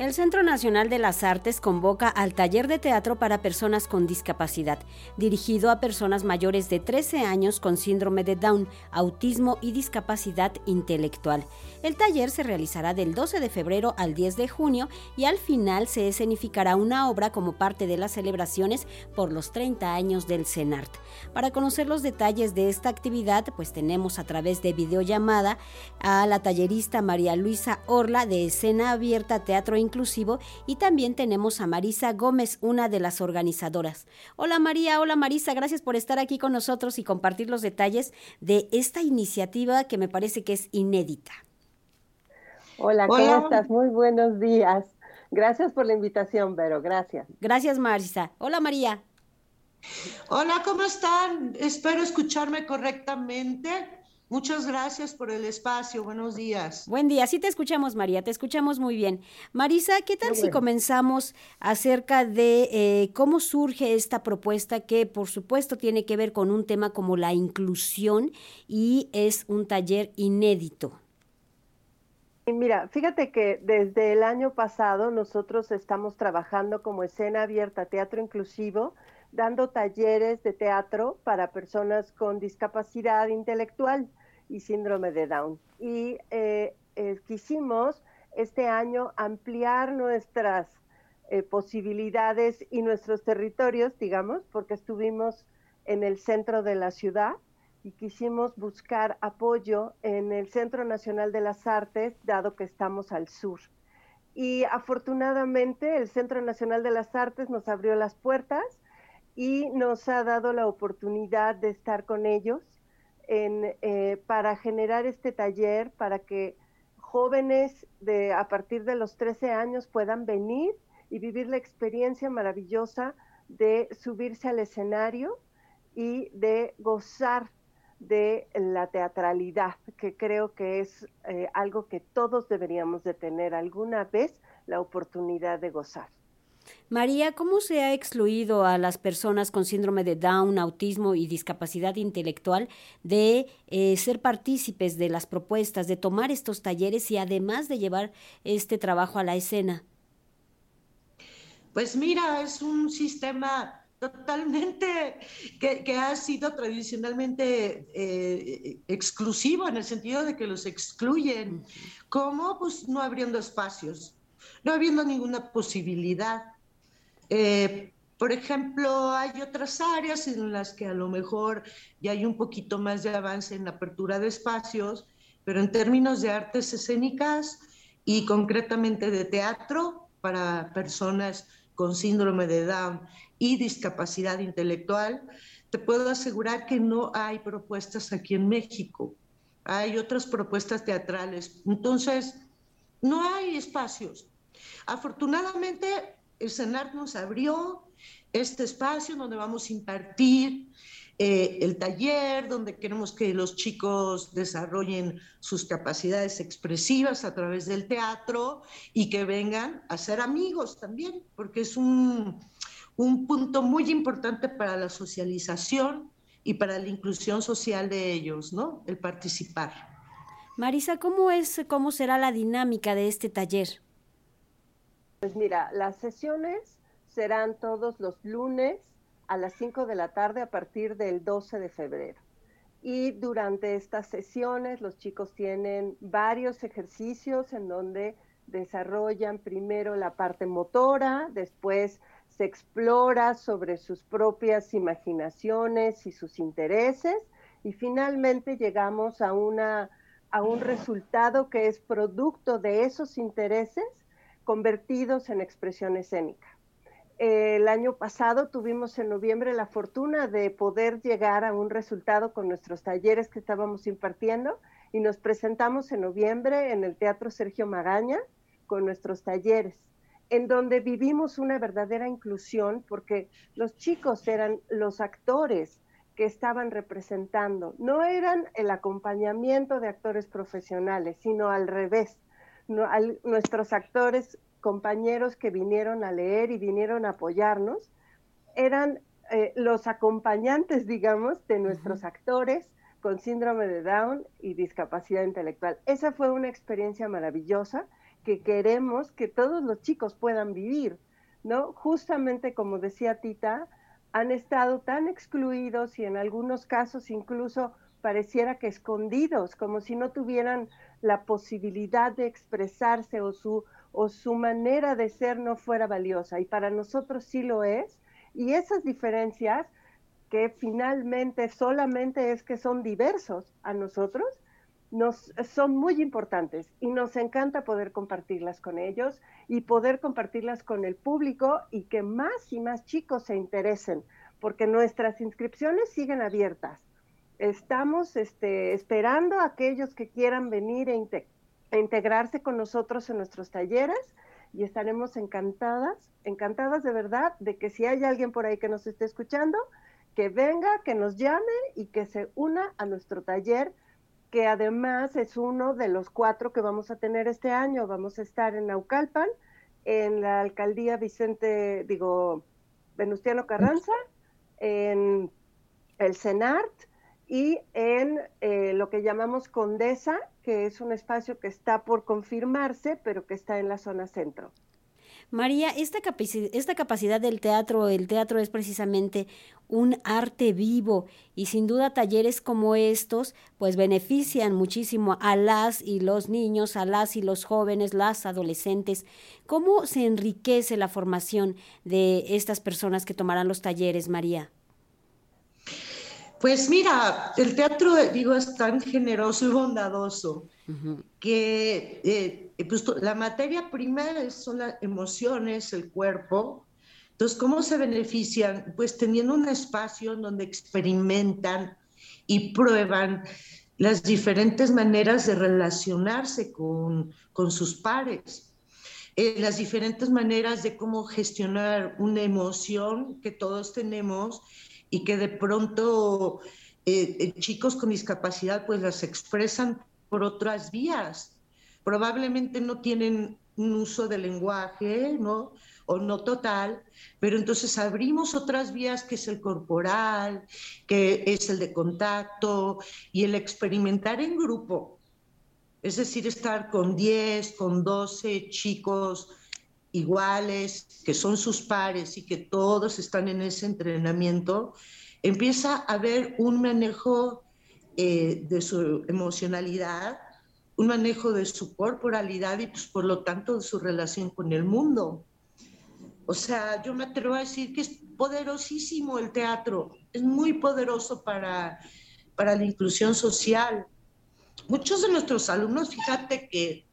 El Centro Nacional de las Artes convoca al taller de teatro para personas con discapacidad, dirigido a personas mayores de 13 años con síndrome de Down, autismo y discapacidad intelectual. El taller se realizará del 12 de febrero al 10 de junio y al final se escenificará una obra como parte de las celebraciones por los 30 años del CENART. Para conocer los detalles de esta actividad, pues tenemos a través de videollamada a la tallerista María Luisa Orla de Escena Abierta Teatro inclusivo y también tenemos a Marisa Gómez, una de las organizadoras. Hola María, hola Marisa, gracias por estar aquí con nosotros y compartir los detalles de esta iniciativa que me parece que es inédita. Hola, ¿cómo estás? Muy buenos días. Gracias por la invitación, Vero, gracias. Gracias Marisa. Hola María. Hola, ¿cómo están? Espero escucharme correctamente. Muchas gracias por el espacio. Buenos días. Buen día. Sí te escuchamos, María. Te escuchamos muy bien. Marisa, ¿qué tal si comenzamos acerca de eh, cómo surge esta propuesta que, por supuesto, tiene que ver con un tema como la inclusión y es un taller inédito? Mira, fíjate que desde el año pasado nosotros estamos trabajando como escena abierta, teatro inclusivo, dando talleres de teatro para personas con discapacidad intelectual y síndrome de Down. Y eh, eh, quisimos este año ampliar nuestras eh, posibilidades y nuestros territorios, digamos, porque estuvimos en el centro de la ciudad y quisimos buscar apoyo en el Centro Nacional de las Artes, dado que estamos al sur. Y afortunadamente el Centro Nacional de las Artes nos abrió las puertas y nos ha dado la oportunidad de estar con ellos eh, para generar este taller, para que jóvenes de a partir de los 13 años puedan venir y vivir la experiencia maravillosa de subirse al escenario y de gozar de la teatralidad, que creo que es eh, algo que todos deberíamos de tener alguna vez la oportunidad de gozar. María, ¿cómo se ha excluido a las personas con síndrome de Down, autismo y discapacidad intelectual de eh, ser partícipes de las propuestas, de tomar estos talleres y además de llevar este trabajo a la escena? Pues mira, es un sistema totalmente que, ha sido tradicionalmente eh, exclusivo en el sentido de que los excluyen. ¿Cómo? Pues no abriendo espacios, no habiendo ninguna posibilidad. Eh, por ejemplo, hay otras áreas en las que a lo mejor ya hay un poquito más de avance en la apertura de espacios, pero en términos de artes escénicas y concretamente de teatro para personas con síndrome de Down y discapacidad intelectual, te puedo asegurar que no hay propuestas aquí en México. Hay otras propuestas teatrales. Entonces, no hay espacios. Afortunadamente, el CENAR nos abrió este espacio donde vamos a impartir eh, el taller, donde queremos que los chicos desarrollen sus capacidades expresivas a través del teatro y que vengan a ser amigos también, porque es un, un punto muy importante para la socialización y para la inclusión social de ellos, ¿no? El participar. Marisa, ¿cómo es, cómo será la dinámica de este taller? Pues mira, las sesiones serán todos los lunes a las 5 de la tarde a partir del 12 de febrero. Y durante estas sesiones los chicos tienen varios ejercicios en donde desarrollan primero la parte motora, después se explora sobre sus propias imaginaciones y sus intereses y finalmente llegamos a, una, a un resultado que es producto de esos intereses convertidos en expresión escénica. El año pasado tuvimos en noviembre la fortuna de poder llegar a un resultado con nuestros talleres que estábamos impartiendo y nos presentamos en noviembre en el Teatro Sergio Magaña con nuestros talleres, en donde vivimos una verdadera inclusión porque los chicos eran los actores que estaban representando, no eran el acompañamiento de actores profesionales, sino al revés nuestros actores, compañeros que vinieron a leer y vinieron a apoyarnos, eran eh, los acompañantes, digamos, de nuestros actores con síndrome de Down y discapacidad intelectual. Esa fue una experiencia maravillosa que queremos que todos los chicos puedan vivir, ¿no? Justamente como decía Tita, han estado tan excluidos y en algunos casos incluso pareciera que escondidos, como si no tuvieran la posibilidad de expresarse o su, o su manera de ser no fuera valiosa. Y para nosotros sí lo es. Y esas diferencias, que finalmente solamente es que son diversos a nosotros, nos son muy importantes y nos encanta poder compartirlas con ellos y poder compartirlas con el público y que más y más chicos se interesen, porque nuestras inscripciones siguen abiertas. Estamos este, esperando a aquellos que quieran venir e, integrarse con nosotros en nuestros talleres y estaremos encantadas, encantadas de verdad de que si hay alguien por ahí que nos esté escuchando, que venga, que nos llame y que se una a nuestro taller que además es uno de los cuatro que vamos a tener este año. Vamos a estar en Naucalpan, en la alcaldía Vicente, digo, Venustiano Carranza, en el CENART y en eh, lo que llamamos Condesa, que es un espacio que está por confirmarse, pero que está en la zona centro. María, esta, esta capacidad del teatro, el teatro es precisamente un arte vivo y sin duda talleres como estos pues benefician muchísimo a las y los niños, a las y los jóvenes, las adolescentes. ¿Cómo se enriquece la formación de estas personas que tomarán los talleres, María? Pues mira, el teatro, digo, es tan generoso y bondadoso que eh, pues, la materia prima son las emociones, el cuerpo. Entonces, ¿cómo se benefician? Pues teniendo un espacio donde experimentan y prueban las diferentes maneras de relacionarse con, con sus pares, eh, las diferentes maneras de cómo gestionar una emoción que todos tenemos y que de pronto eh, eh, chicos con discapacidad pues las expresan por otras vías. Probablemente no tienen un uso del lenguaje, ¿no? O no total, pero entonces abrimos otras vías que es el corporal, que es el de contacto y el experimentar en grupo. Es decir, estar con 10, con 12 chicos iguales, que son sus pares y que todos están en ese entrenamiento, empieza a haber un manejo eh, de su emocionalidad, un manejo de su corporalidad y pues por lo tanto de su relación con el mundo. O sea, yo me atrevo a decir que es poderosísimo el teatro, es muy poderoso para, para la inclusión social. Muchos de nuestros alumnos, fíjate que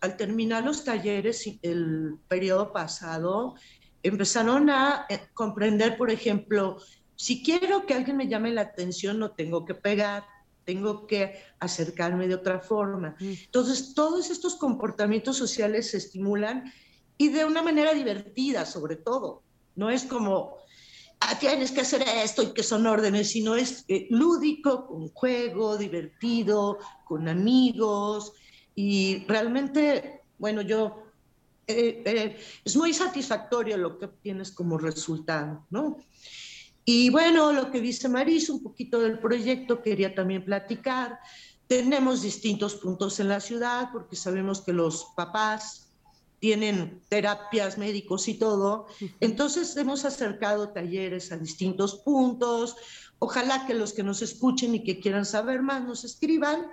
al terminar los talleres el periodo pasado, empezaron a eh, comprender, por ejemplo, si quiero que alguien me llame la atención, no tengo que pegar, tengo que acercarme de otra forma. Entonces, todos estos comportamientos sociales se estimulan y de una manera divertida, sobre todo. No es como, ah, tienes que hacer esto y que son órdenes, sino es eh, lúdico, con juego, divertido, con amigos, y realmente, bueno, yo, eh, eh, es muy satisfactorio lo que obtienes como resultado, ¿no? Y bueno, lo que dice Marisa, un poquito del proyecto, quería también platicar. Tenemos distintos puntos en la ciudad porque sabemos que los papás tienen terapias médicos y todo. Entonces hemos acercado talleres a distintos puntos. Ojalá que los que nos escuchen y que quieran saber más nos escriban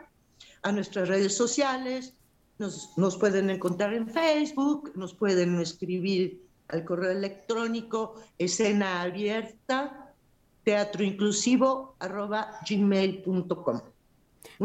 a nuestras redes sociales, nos, nos pueden encontrar en Facebook, nos pueden escribir al correo electrónico escena abierta teatroinclusivo arroba gmail.com.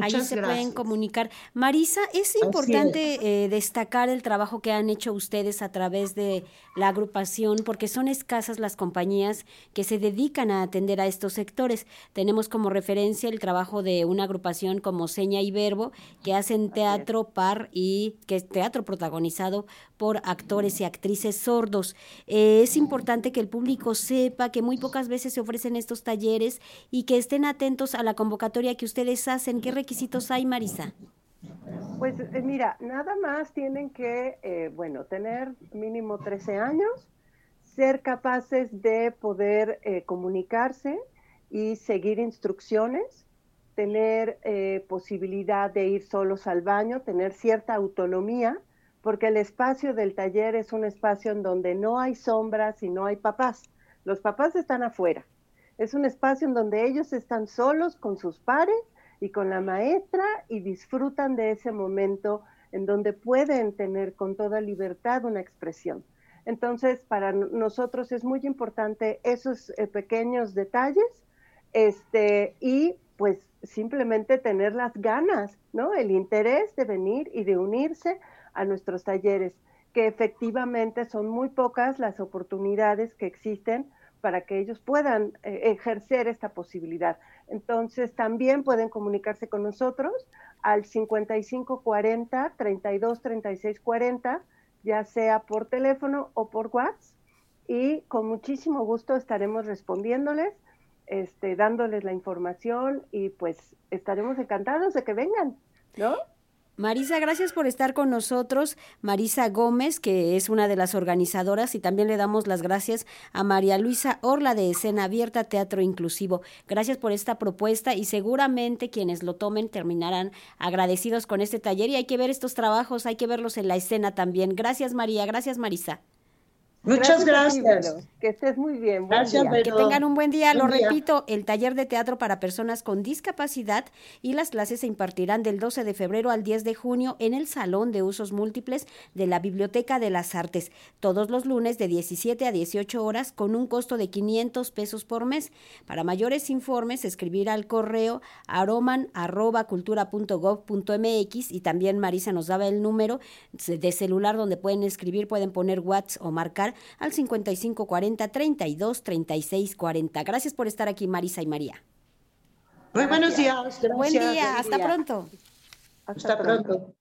Ahí se pueden comunicar. Marisa, es importante eh, destacar el trabajo que han hecho ustedes a través de la agrupación, porque son escasas las compañías que se dedican a atender a estos sectores. Tenemos como referencia el trabajo de una agrupación como Seña y Verbo, que hacen teatro par y que es teatro protagonizado por actores y actrices sordos. Eh, es importante que el público sepa que muy pocas veces se ofrecen estos talleres y que estén atentos a la convocatoria que ustedes hacen. ¿Qué requisitos hay, Marisa? Pues eh, mira, nada más tienen que, eh, bueno, tener mínimo 13 años, ser capaces de poder comunicarse y seguir instrucciones, tener posibilidad de ir solos al baño, tener cierta autonomía porque el espacio del taller es un espacio en donde no hay sombras y no hay papás. Los papás están afuera. Es un espacio en donde ellos están solos con sus pares y con la maestra y disfrutan de ese momento en donde pueden tener con toda libertad una expresión. Entonces, para nosotros es muy importante esos eh, pequeños detalles este, y pues simplemente tener las ganas, ¿no? El interés de venir y de unirse a nuestros talleres, que efectivamente son muy pocas las oportunidades que existen para que ellos puedan eh, ejercer esta posibilidad. Entonces, también pueden comunicarse con nosotros al 5540 32 36 40, ya sea por teléfono o por WhatsApp, y con muchísimo gusto estaremos respondiéndoles, este, dándoles la información y pues estaremos encantados de que vengan, ¿no? Marisa, gracias por estar con nosotros. Marisa Gómez, que es una de las organizadoras, y también le damos las gracias a María Luisa Orla de Escena Abierta Teatro Inclusivo. Gracias por esta propuesta y seguramente quienes lo tomen terminarán agradecidos con este taller y hay que ver estos trabajos, hay que verlos en la escena también. Gracias María, gracias Marisa. Muchas gracias. que estés muy bien. gracias, Que tengan un buen día. Lo repito, el taller de teatro para personas con discapacidad y las clases se impartirán del 12 de febrero al 10 de junio en el Salón de Usos Múltiples de la Biblioteca de las Artes, todos los lunes de 17 a 18 horas con un costo de 500 pesos por mes. Para mayores informes, escribir al correo aroman.cultura.gov.mx y también Marisa nos daba el número de celular donde pueden escribir, pueden poner WhatsApp o marcar al 55 40 32 36 40. Gracias por estar aquí, Marisa y María. Muy buenos días. Buen día, hasta pronto. Hasta, pronto.